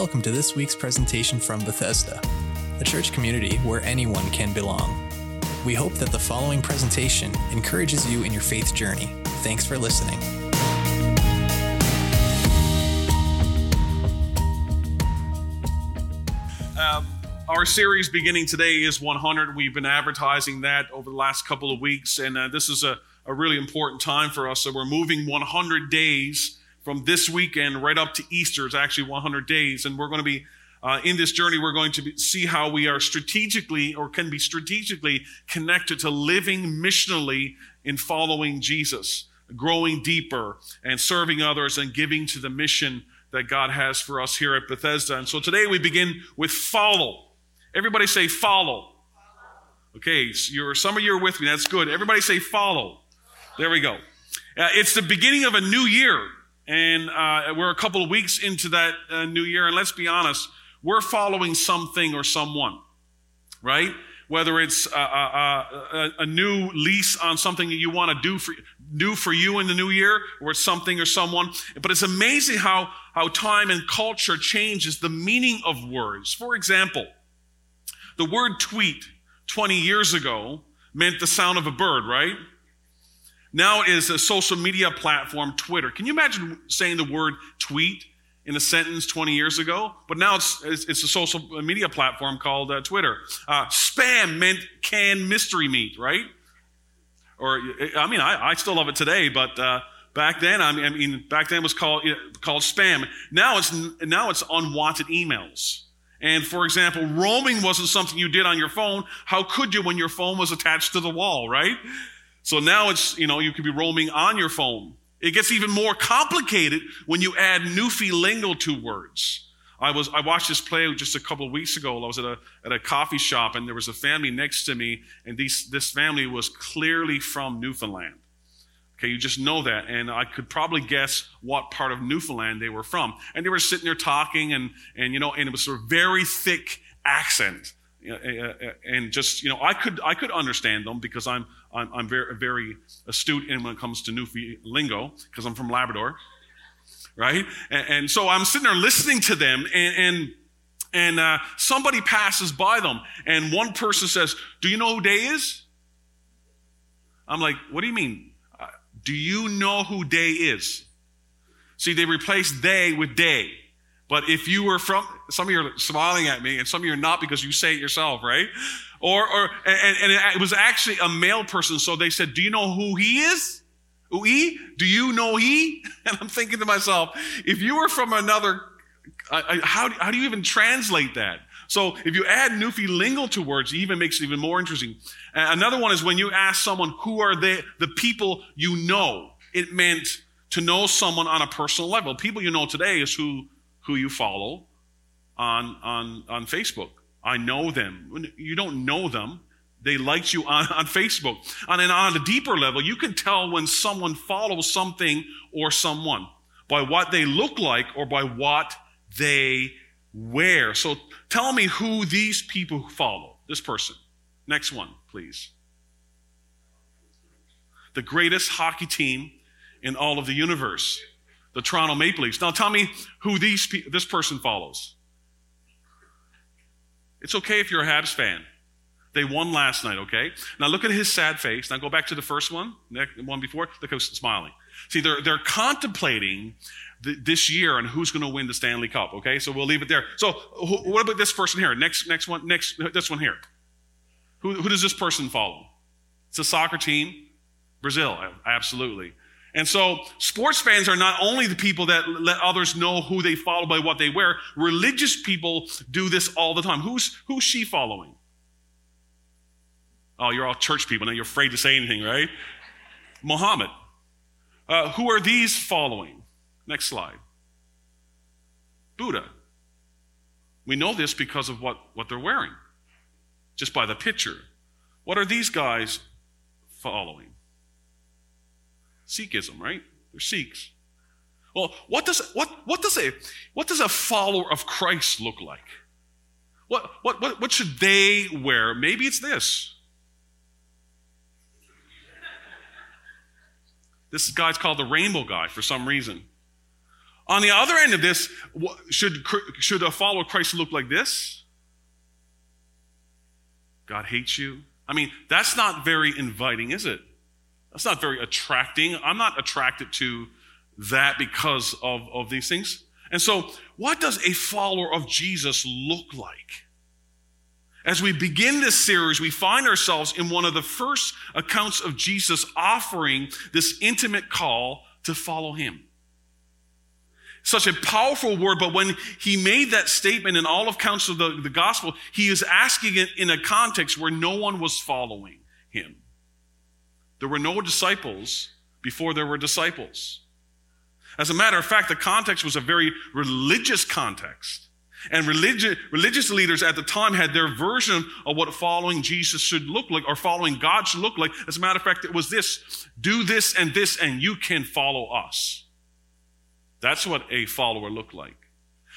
Welcome to this week's presentation from Bethesda, a church community where anyone can belong. We hope that the following presentation encourages you in your faith journey. Thanks for listening. Um, our series beginning today is 100. We've been advertising that over the last couple of weeks, and uh, this is a, a really important time for us. So we're moving 100 days from this weekend right up to Easter. It's actually 100 days, and we're going to be uh, in this journey. We're going to be, see how we are strategically or can be strategically connected to living missionally in following Jesus, growing deeper and serving others and giving to the mission that God has for us here at Bethesda. And so today we begin with follow. Everybody say follow. Okay, so you're, some of you are with me. That's good. Everybody say follow. There we go. Uh, it's the beginning of a new year, and uh, we're a couple of weeks into that uh, new year. And let's be honest, we're following something or someone, right? Whether it's a, a, a, a new lease on something that you want to do for do for you in the new year, or something or someone. But it's amazing how how time and culture changes the meaning of words. For example, the word tweet 20 years ago meant the sound of a bird, right? Now it is a social media platform, Twitter. Can you imagine saying the word tweet in a sentence 20 years ago? But now it's, it's a social media platform called uh, Twitter. Uh, spam meant canned mystery meat, right? Or, I mean, I, I still love it today, but uh, back then, I mean, I mean, back then it was called, called spam. Now it's, now it's unwanted emails. And for example, roaming wasn't something you did on your phone. How could you when your phone was attached to the wall, right? So now it's, you know, you could be roaming on your phone. It gets even more complicated when you add Newfie lingo to words. I was, I watched this play just a couple of weeks ago. I was at a, at a coffee shop and there was a family next to me and these, this family was clearly from Newfoundland. Okay, you just know that. And I could probably guess what part of Newfoundland they were from. And they were sitting there talking and, and you know, and it was a very thick accent. And just, you know, I could, I could understand them because I'm, I'm, I'm very, very astute in when it comes to Newfie lingo because I'm from Labrador. Right? And, and, so I'm sitting there listening to them and, and and uh, somebody passes by them, and one person says, Do you know who Day is? I'm like, What do you mean? Do you know who day is? See, they replaced they with day. But if you were from, some of you are smiling at me, and some of you are not because you say it yourself, right? Or, or, and, and it was actually a male person, so they said, Do you know who he is? He? Do you know he? And I'm thinking to myself, if you were from another, how, how do you even translate that? So if you add Newfie to words, it even makes it even more interesting. Another one is when you ask someone, who are they, the people you know? It meant to know someone on a personal level. People you know today is who, who you follow on, on, on Facebook. I know them. You don't know them. They liked you on, on Facebook. And then on a deeper level, you can tell when someone follows something or someone by what they look like or by what they wear. So Tell me who these people follow. This person. Next one, please. The greatest hockey team in all of the universe, the Toronto Maple Leafs. Now tell me who these pe- this person follows. It's okay if you're a Habs fan. They won last night, okay? Now look at his sad face. Now go back to the first one, the one before. Look how smiling. See, they're, they're contemplating th- this year and who's going to win the Stanley Cup. Okay, so we'll leave it there. So wh- what about this person here? Next, next one, next, this one here. Who, who does this person follow? It's a soccer team, Brazil, absolutely. And so sports fans are not only the people that let others know who they follow by what they wear. Religious people do this all the time. Who's who's she following? Oh, you're all church people. Now you're afraid to say anything, right? Muhammad. Uh, who are these following? Next slide. Buddha. We know this because of what, what they're wearing, just by the picture. What are these guys following? Sikhism, right? They're Sikhs. Well, what does, what, what, does a, what does a follower of Christ look like? What, what, what, what should they wear? Maybe it's this. This guy's called the rainbow guy for some reason. On the other end of this, should, should a follower of Christ look like this? God hates you. I mean, that's not very inviting, is it? That's not very attracting. I'm not attracted to that because of, of these things. And so, what does a follower of Jesus look like? As we begin this series, we find ourselves in one of the first accounts of Jesus offering this intimate call to follow him. Such a powerful word, but when he made that statement in all of accounts of the, the gospel, he is asking it in a context where no one was following him. There were no disciples before there were disciples. As a matter of fact, the context was a very religious context. And religious, religious leaders at the time had their version of what following Jesus should look like or following God should look like. As a matter of fact, it was this do this and this, and you can follow us. That's what a follower looked like.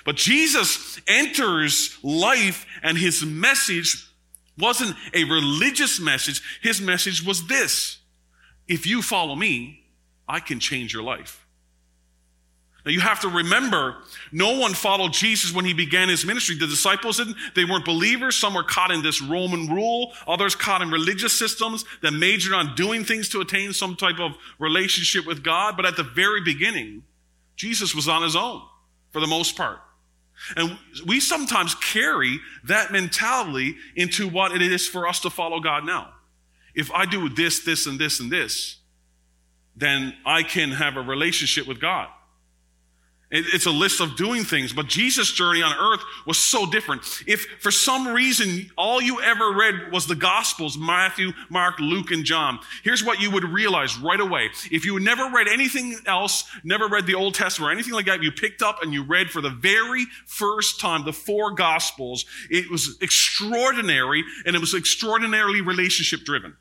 But Jesus enters life, and his message wasn't a religious message. His message was this if you follow me, I can change your life. Now you have to remember, no one followed Jesus when he began his ministry. The disciples didn't. They weren't believers. Some were caught in this Roman rule. Others caught in religious systems that majored on doing things to attain some type of relationship with God. But at the very beginning, Jesus was on his own for the most part. And we sometimes carry that mentality into what it is for us to follow God now. If I do this, this, and this, and this, then I can have a relationship with God. It's a list of doing things, but Jesus' journey on earth was so different. If for some reason all you ever read was the Gospels, Matthew, Mark, Luke, and John, here's what you would realize right away. If you never read anything else, never read the Old Testament or anything like that, you picked up and you read for the very first time the four Gospels, it was extraordinary and it was extraordinarily relationship driven.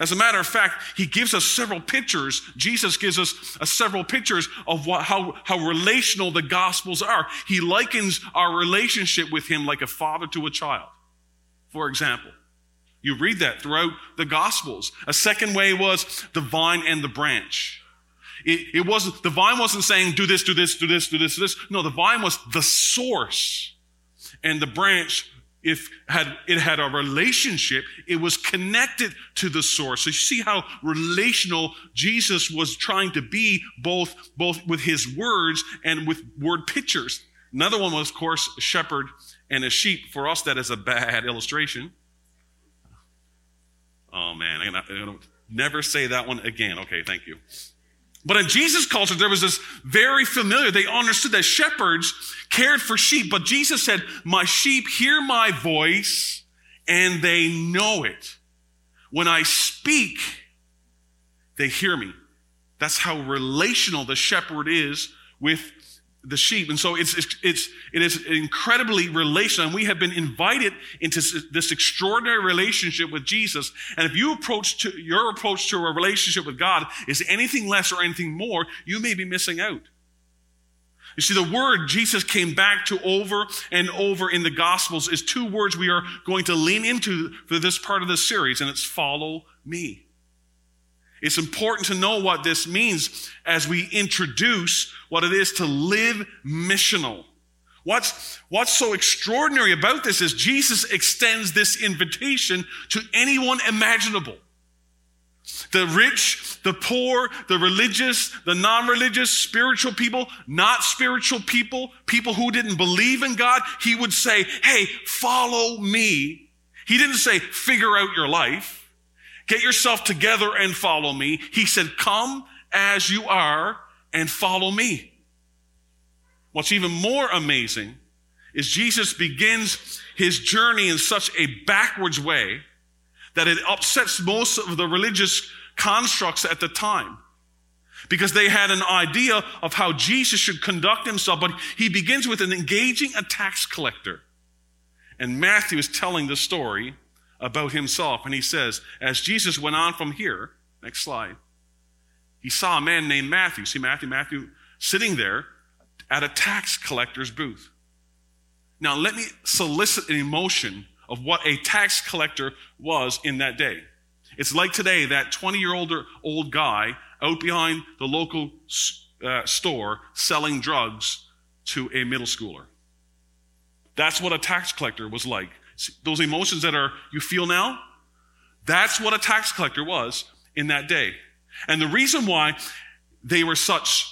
As a matter of fact, he gives us several pictures. Jesus gives us uh, several pictures of what, how, how relational the Gospels are. He likens our relationship with him like a father to a child. For example, you read that throughout the Gospels. A second way was the vine and the branch. It, it wasn't, the vine wasn't saying, do this, do this, do this, do this, do this. No, the vine was the source. And the branch if had, it had a relationship, it was connected to the source. So you see how relational Jesus was trying to be both, both with his words and with word pictures. Another one was, of course, a shepherd and a sheep. For us, that is a bad illustration. Oh man, I'm gonna never say that one again. Okay, thank you. But in Jesus' culture, there was this very familiar, they understood that shepherds cared for sheep. But Jesus said, My sheep hear my voice and they know it. When I speak, they hear me. That's how relational the shepherd is with the sheep. And so it's, it's, it's, it is incredibly relational. And we have been invited into this extraordinary relationship with Jesus. And if you approach to, your approach to a relationship with God is anything less or anything more, you may be missing out. You see, the word Jesus came back to over and over in the Gospels is two words we are going to lean into for this part of the series, and it's follow me. It's important to know what this means as we introduce what it is to live missional. What's, what's so extraordinary about this is Jesus extends this invitation to anyone imaginable. The rich, the poor, the religious, the non religious, spiritual people, not spiritual people, people who didn't believe in God, he would say, Hey, follow me. He didn't say, figure out your life. Get yourself together and follow me. He said, Come as you are and follow me. What's even more amazing is Jesus begins his journey in such a backwards way that it upsets most of the religious constructs at the time because they had an idea of how Jesus should conduct himself. But he begins with an engaging a tax collector. And Matthew is telling the story about himself. And he says, as Jesus went on from here, next slide, he saw a man named Matthew. See Matthew? Matthew sitting there at a tax collector's booth. Now, let me solicit an emotion of what a tax collector was in that day. It's like today, that 20 year old old guy out behind the local uh, store selling drugs to a middle schooler. That's what a tax collector was like. Those emotions that are you feel now, that's what a tax collector was in that day. And the reason why they were such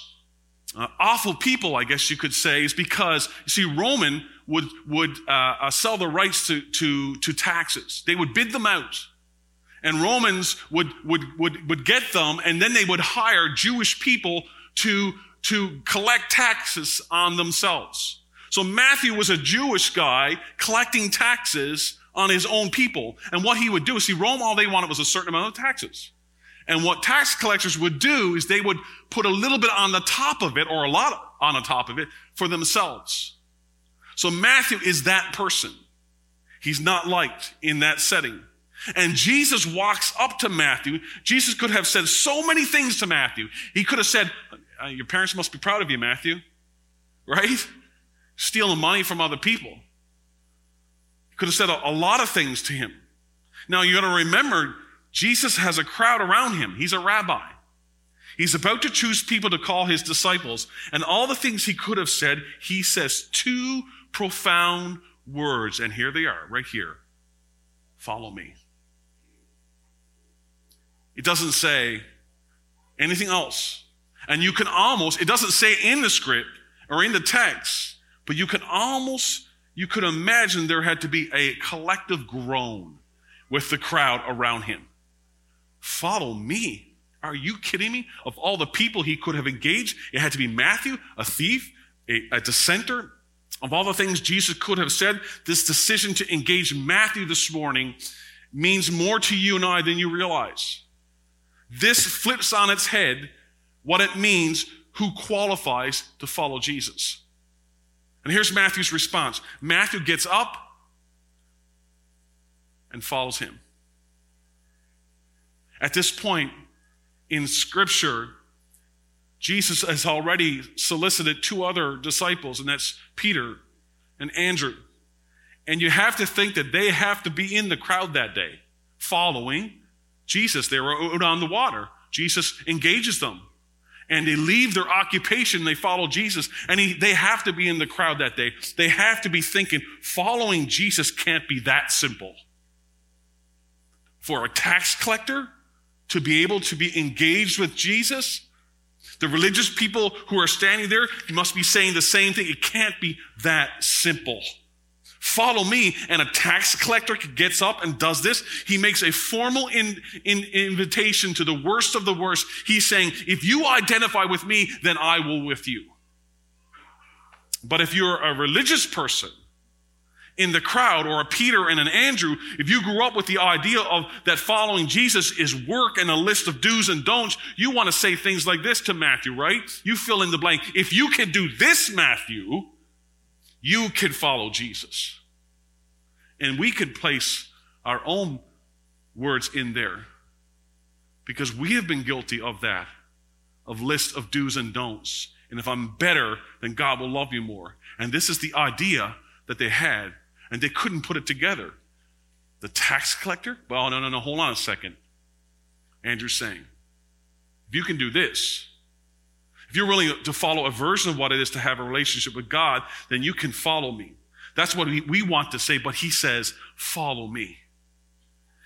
uh, awful people, I guess you could say, is because you see, Roman would would uh, uh, sell the rights to, to to taxes. They would bid them out, and Romans would would would would get them, and then they would hire Jewish people to to collect taxes on themselves. So Matthew was a Jewish guy collecting taxes on his own people, and what he would do is, see, Rome all they wanted was a certain amount of taxes. And what tax collectors would do is they would put a little bit on the top of it or a lot on the top of it for themselves. So Matthew is that person. He's not liked in that setting. And Jesus walks up to Matthew. Jesus could have said so many things to Matthew. He could have said, uh, Your parents must be proud of you, Matthew. Right? Stealing money from other people. He could have said a, a lot of things to him. Now you got to remember, Jesus has a crowd around him. He's a rabbi. He's about to choose people to call his disciples. And all the things he could have said, he says two profound words. And here they are, right here. Follow me. It doesn't say anything else. And you can almost, it doesn't say in the script or in the text, but you can almost, you could imagine there had to be a collective groan with the crowd around him. Follow me. Are you kidding me? Of all the people he could have engaged, it had to be Matthew, a thief, a, a dissenter. Of all the things Jesus could have said, this decision to engage Matthew this morning means more to you and I than you realize. This flips on its head what it means who qualifies to follow Jesus. And here's Matthew's response Matthew gets up and follows him. At this point in Scripture, Jesus has already solicited two other disciples, and that's Peter and Andrew. And you have to think that they have to be in the crowd that day, following Jesus. They were out on the water. Jesus engages them. And they leave their occupation, they follow Jesus, and he, they have to be in the crowd that day. They have to be thinking, following Jesus can't be that simple. For a tax collector, to be able to be engaged with Jesus? The religious people who are standing there must be saying the same thing. It can't be that simple. Follow me, and a tax collector gets up and does this. He makes a formal in, in, invitation to the worst of the worst. He's saying, if you identify with me, then I will with you. But if you're a religious person, in the crowd or a Peter and an Andrew, if you grew up with the idea of that following Jesus is work and a list of do's and don'ts, you want to say things like this to Matthew, right? You fill in the blank. If you can do this, Matthew, you can follow Jesus. And we could place our own words in there because we have been guilty of that, of list of do's and don'ts. And if I'm better, then God will love you more. And this is the idea that they had and they couldn't put it together. The tax collector? Well, no, no, no, hold on a second. Andrew's saying, if you can do this, if you're willing to follow a version of what it is to have a relationship with God, then you can follow me. That's what we, want to say, but he says, follow me.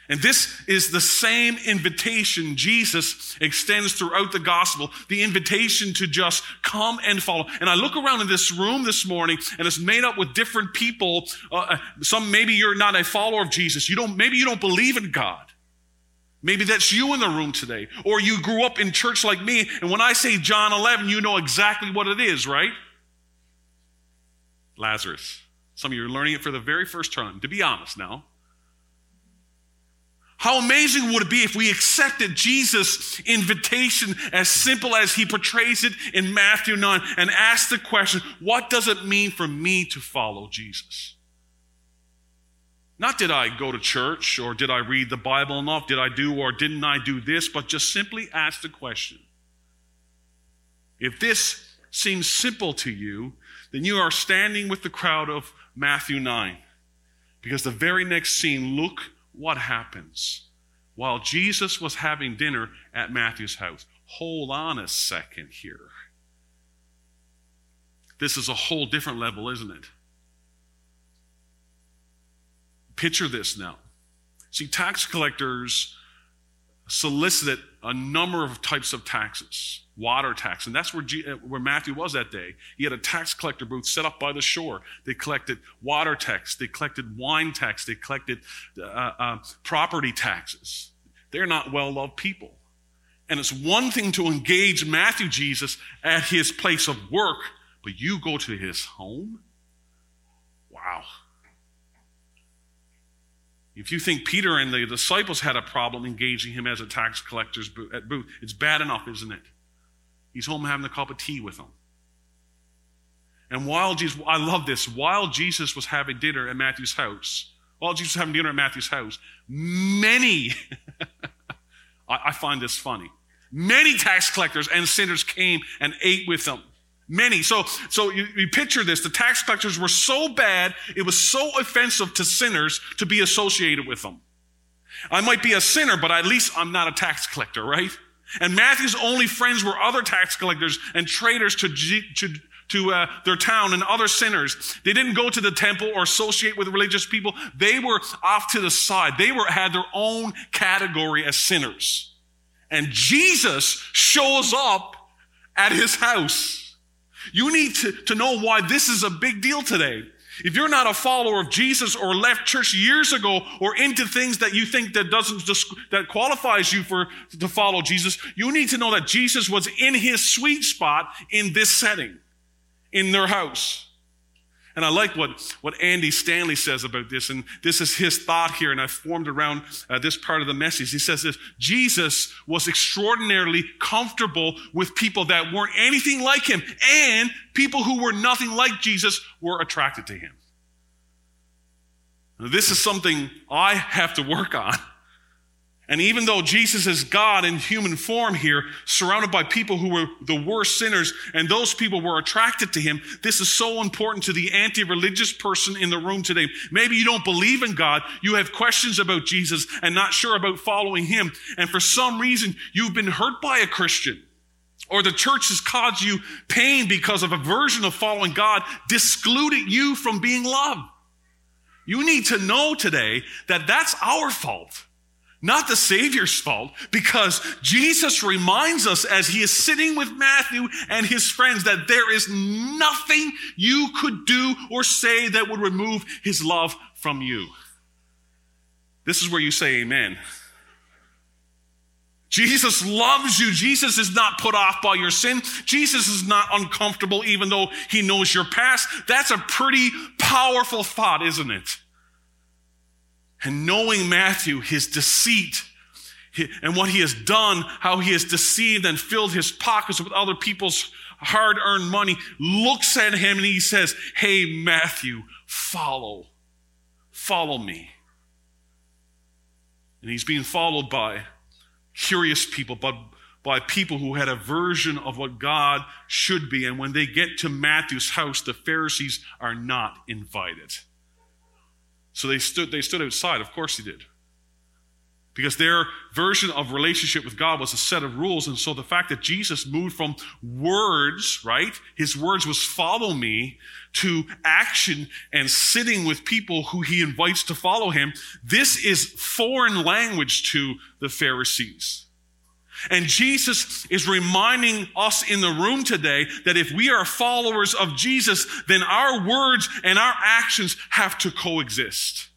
And this is the same invitation Jesus extends throughout the gospel, the invitation to just come and follow. And I look around in this room this morning and it's made up with different people. Uh, uh, some, maybe you're not a follower of Jesus. You don't, maybe you don't believe in God. Maybe that's you in the room today. Or you grew up in church like me. And when I say John 11, you know exactly what it is, right? Lazarus. Some of you are learning it for the very first time, to be honest now. How amazing would it be if we accepted Jesus' invitation as simple as he portrays it in Matthew 9 and asked the question, what does it mean for me to follow Jesus? Not did I go to church or did I read the Bible enough? Did I do or didn't I do this? But just simply ask the question. If this seems simple to you, then you are standing with the crowd of Matthew 9. Because the very next scene, look what happens while Jesus was having dinner at Matthew's house. Hold on a second here. this is a whole different level, isn't it? Picture this now. See, tax collectors solicited a number of types of taxes, water tax, and that's where, G, uh, where Matthew was that day. He had a tax collector booth set up by the shore. They collected water tax, they collected wine tax, they collected uh, uh, property taxes. They're not well loved people. And it's one thing to engage Matthew Jesus at his place of work, but you go to his home? Wow. If you think Peter and the disciples had a problem engaging him as a tax collector's booth, at booth, it's bad enough, isn't it? He's home having a cup of tea with them. And while Jesus, I love this, while Jesus was having dinner at Matthew's house, while Jesus was having dinner at Matthew's house, many, I, I find this funny, many tax collectors and sinners came and ate with them. Many. So, so you, you, picture this. The tax collectors were so bad, it was so offensive to sinners to be associated with them. I might be a sinner, but at least I'm not a tax collector, right? And Matthew's only friends were other tax collectors and traders to, to, to uh, their town and other sinners. They didn't go to the temple or associate with religious people. They were off to the side. They were, had their own category as sinners. And Jesus shows up at his house. You need to, to know why this is a big deal today. If you're not a follower of Jesus or left church years ago or into things that you think that doesn't that qualifies you for to follow Jesus, you need to know that Jesus was in his sweet spot in this setting, in their house. And I like what, what Andy Stanley says about this. And this is his thought here. And I formed around uh, this part of the message. He says this Jesus was extraordinarily comfortable with people that weren't anything like him. And people who were nothing like Jesus were attracted to him. Now, this is something I have to work on. And even though Jesus is God in human form here, surrounded by people who were the worst sinners, and those people were attracted to him, this is so important to the anti religious person in the room today. Maybe you don't believe in God, you have questions about Jesus and not sure about following him, and for some reason you've been hurt by a Christian. Or the church has caused you pain because of a version of following God, discluding you from being loved. You need to know today that that's our fault not the Savior's fault, because Jesus reminds us as he is sitting with Matthew and his friends that there is nothing you could do or say that would remove his love from you. This is where you say amen. Jesus loves you. Jesus is not put off by your sin. Jesus is not uncomfortable even though he knows your past. That's a pretty powerful thought, isn't it? And knowing Matthew, his deceit, and what he has done, how he has deceived and filled his pockets with other people's hard earned money, looks at him and he says, Hey, Matthew, follow, follow me. And he's being followed by curious people, but by people who had a version of what God should be. And when they get to Matthew's house, the Pharisees are not invited. So they stood, they stood outside. Of course he did. Because their version of relationship with God was a set of rules. And so the fact that Jesus moved from words, right? His words was follow me to action and sitting with people who he invites to follow him. This is foreign language to the Pharisees. And Jesus is reminding us in the room today that if we are followers of Jesus, then our words and our actions have to coexist.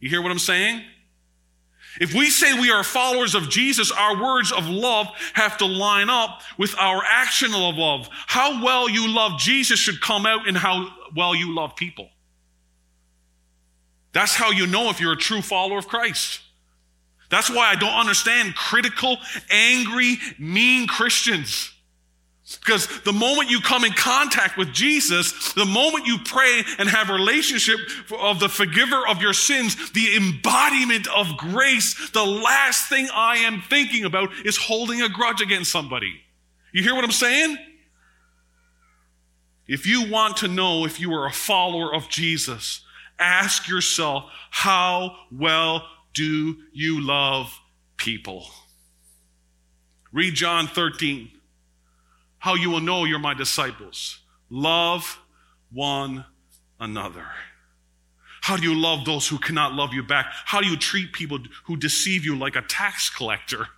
You hear what I'm saying? If we say we are followers of Jesus, our words of love have to line up with our action of love. How well you love Jesus should come out in how well you love people. That's how you know if you're a true follower of Christ. That's why I don't understand critical, angry, mean Christians. Because the moment you come in contact with Jesus, the moment you pray and have a relationship of the forgiver of your sins, the embodiment of grace, the last thing I am thinking about is holding a grudge against somebody. You hear what I'm saying? If you want to know if you are a follower of Jesus, ask yourself, how well do you love people? Read John 13. How you will know you're my disciples. Love one another. How do you love those who cannot love you back? How do you treat people who deceive you like a tax collector?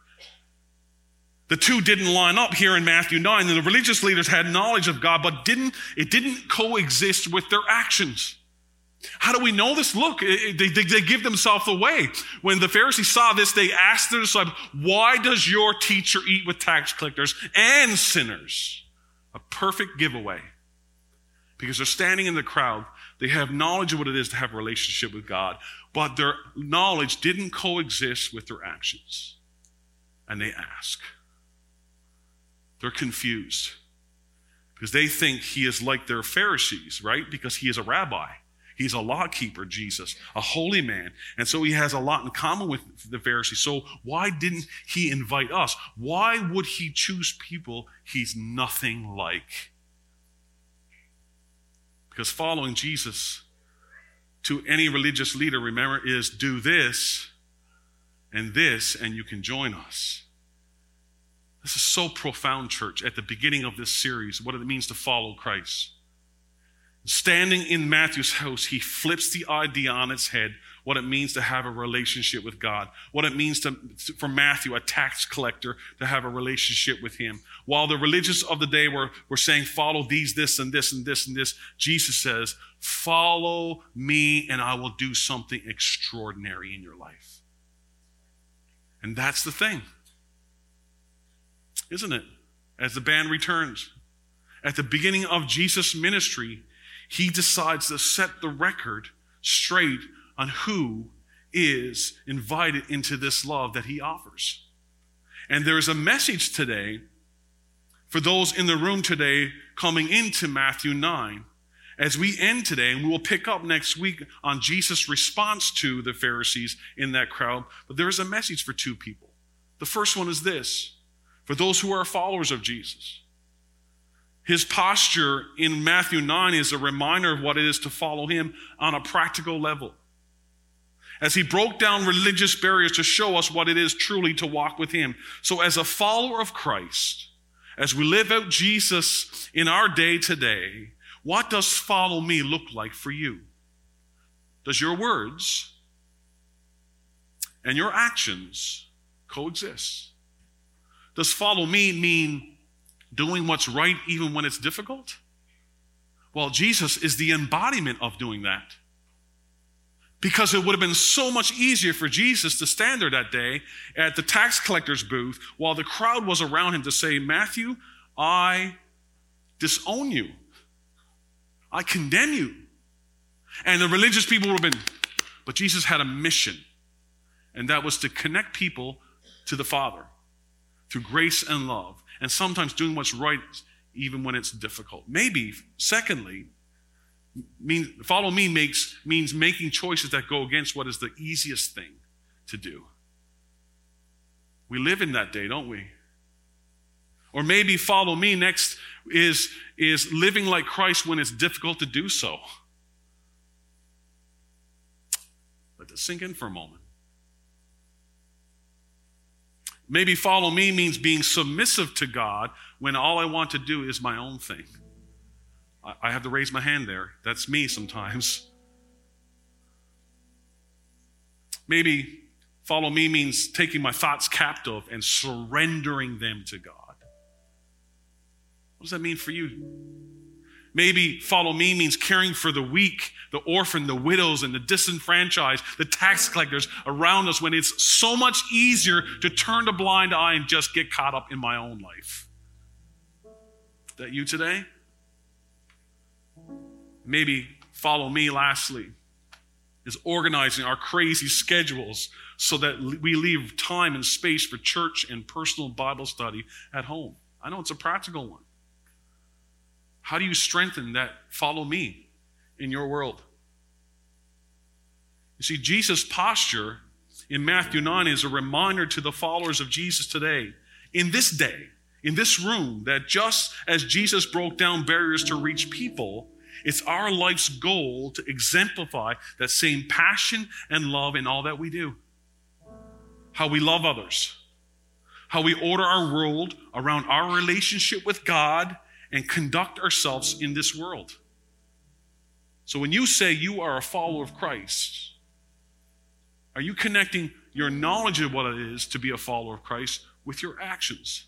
The two didn't line up here in Matthew 9. And the religious leaders had knowledge of God, but didn't, it didn't coexist with their actions. How do we know this? Look, they, they, they, give themselves away. When the Pharisees saw this, they asked their disciples, Why does your teacher eat with tax collectors and sinners? A perfect giveaway. Because they're standing in the crowd, they have knowledge of what it is to have a relationship with God, but their knowledge didn't coexist with their actions. And they ask. They're confused because they think he is like their Pharisees, right? Because he is a rabbi. He's a law keeper, Jesus, a holy man. And so he has a lot in common with the Pharisees. So why didn't he invite us? Why would he choose people he's nothing like? Because following Jesus to any religious leader, remember, is do this and this, and you can join us. This is so profound, church, at the beginning of this series, what it means to follow Christ. Standing in Matthew's house, he flips the idea on its head what it means to have a relationship with God, what it means to, for Matthew, a tax collector, to have a relationship with him. While the religious of the day were, were saying, follow these, this, and this, and this, and this, Jesus says, follow me and I will do something extraordinary in your life. And that's the thing, isn't it? As the band returns. At the beginning of Jesus' ministry, he decides to set the record straight on who is invited into this love that he offers. And there is a message today for those in the room today coming into Matthew 9 as we end today, and we will pick up next week on Jesus' response to the Pharisees in that crowd. But there is a message for two people. The first one is this for those who are followers of Jesus. His posture in Matthew 9 is a reminder of what it is to follow him on a practical level. As he broke down religious barriers to show us what it is truly to walk with him. So, as a follower of Christ, as we live out Jesus in our day today, what does follow me look like for you? Does your words and your actions coexist? Does follow me mean doing what's right even when it's difficult? Well, Jesus is the embodiment of doing that. Because it would have been so much easier for Jesus to stand there that day at the tax collector's booth while the crowd was around him to say, Matthew, I disown you. I condemn you. And the religious people would have been, but Jesus had a mission, and that was to connect people to the Father through grace and love and sometimes doing what's right even when it's difficult. Maybe, secondly, mean, follow me makes, means making choices that go against what is the easiest thing to do. We live in that day, don't we? Or maybe follow me next is, is living like Christ when it's difficult to do so. Let this sink in for a moment. Maybe follow me means being submissive to God when all I want to do is my own thing. I have to raise my hand there. That's me sometimes. Maybe follow me means taking my thoughts captive and surrendering them to God. What does that mean for you? Maybe follow me means caring for the weak, the orphan, the widows, and the disenfranchised, the tax collectors around us when it's so much easier to turn a blind eye and just get caught up in my own life. Is that you today? Maybe follow me, lastly, is organizing our crazy schedules so that we leave time and space for church and personal Bible study at home. I know it's a practical one. How do you strengthen that follow me in your world? You see, Jesus' posture in Matthew 9 is a reminder to the followers of Jesus today, in this day, in this room, that just as Jesus broke down barriers to reach people, it's our life's goal to exemplify that same passion and love in all that we do. How we love others, how we order our world around our relationship with God and conduct ourselves in this world. So when you say you are a follower of Christ, are you connecting your knowledge of what it is to be a follower of Christ with your actions?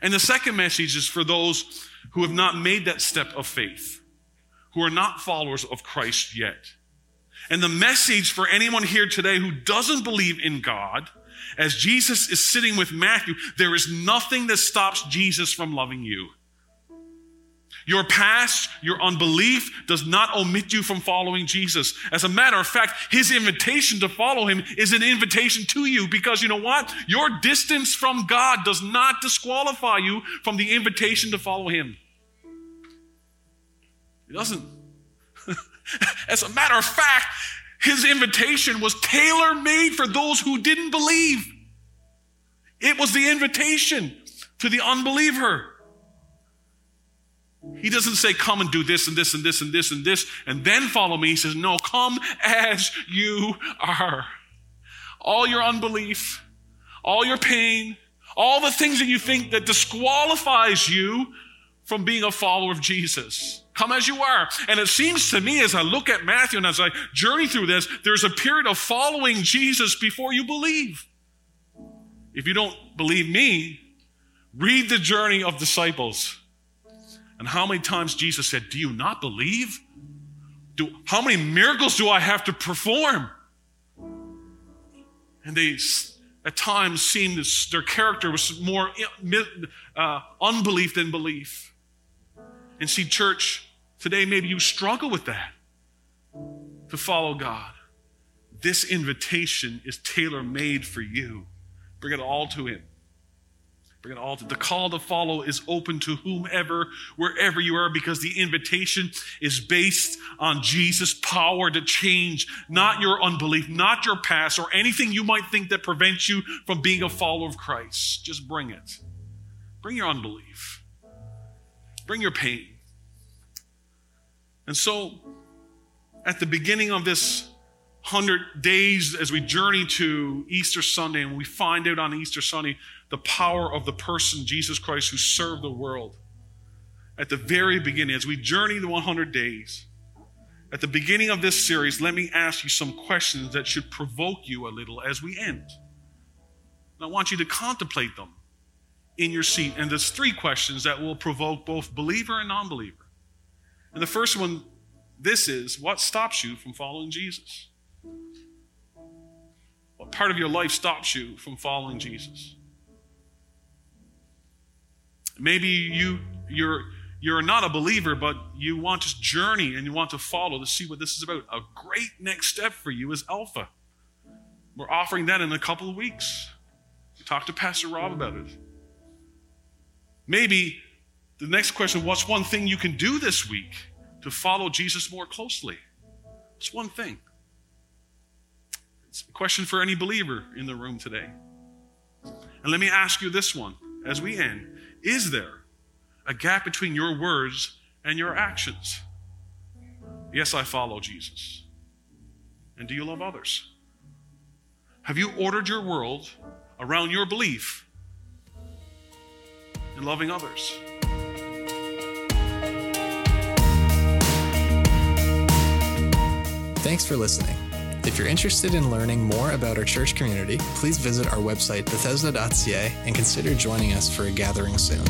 And the second message is for those who have not made that step of faith, who are not followers of Christ yet. And the message for anyone here today who doesn't believe in God, as Jesus is sitting with Matthew, there is nothing that stops Jesus from loving you. Your past, your unbelief does not omit you from following Jesus. As a matter of fact, his invitation to follow him is an invitation to you because you know what? Your distance from God does not disqualify you from the invitation to follow him. It doesn't. As a matter of fact, his invitation was tailor made for those who didn't believe. It was the invitation to the unbeliever. He doesn't say, Come and do this and this and this and this and this and then follow me. He says, No, come as you are. All your unbelief, all your pain, all the things that you think that disqualifies you from being a follower of Jesus. Come as you are. And it seems to me as I look at Matthew and as I journey through this, there's a period of following Jesus before you believe. If you don't believe me, read the journey of disciples. And how many times Jesus said, Do you not believe? Do, how many miracles do I have to perform? And they, at times, seemed that their character was more uh, unbelief than belief. And see, church, today maybe you struggle with that to follow God. This invitation is tailor made for you. Bring it all to Him. Bring it all to the call to follow is open to whomever, wherever you are, because the invitation is based on Jesus' power to change, not your unbelief, not your past, or anything you might think that prevents you from being a follower of Christ. Just bring it. Bring your unbelief. Bring your pain. And so, at the beginning of this 100 days as we journey to Easter Sunday, and we find out on Easter Sunday the power of the person, Jesus Christ, who served the world. At the very beginning, as we journey the 100 days, at the beginning of this series, let me ask you some questions that should provoke you a little as we end. And I want you to contemplate them in your seat. And there's three questions that will provoke both believer and non believer. And the first one this is what stops you from following Jesus? What part of your life stops you from following Jesus? Maybe you you're you're not a believer, but you want to journey and you want to follow to see what this is about. A great next step for you is Alpha. We're offering that in a couple of weeks. Talk to Pastor Rob about it. Maybe the next question what's one thing you can do this week to follow Jesus more closely? What's one thing? It's a question for any believer in the room today. And let me ask you this one as we end is there a gap between your words and your actions? Yes, I follow Jesus. And do you love others? Have you ordered your world around your belief in loving others? Thanks for listening. If you're interested in learning more about our church community, please visit our website, bethesda.ca, and consider joining us for a gathering soon.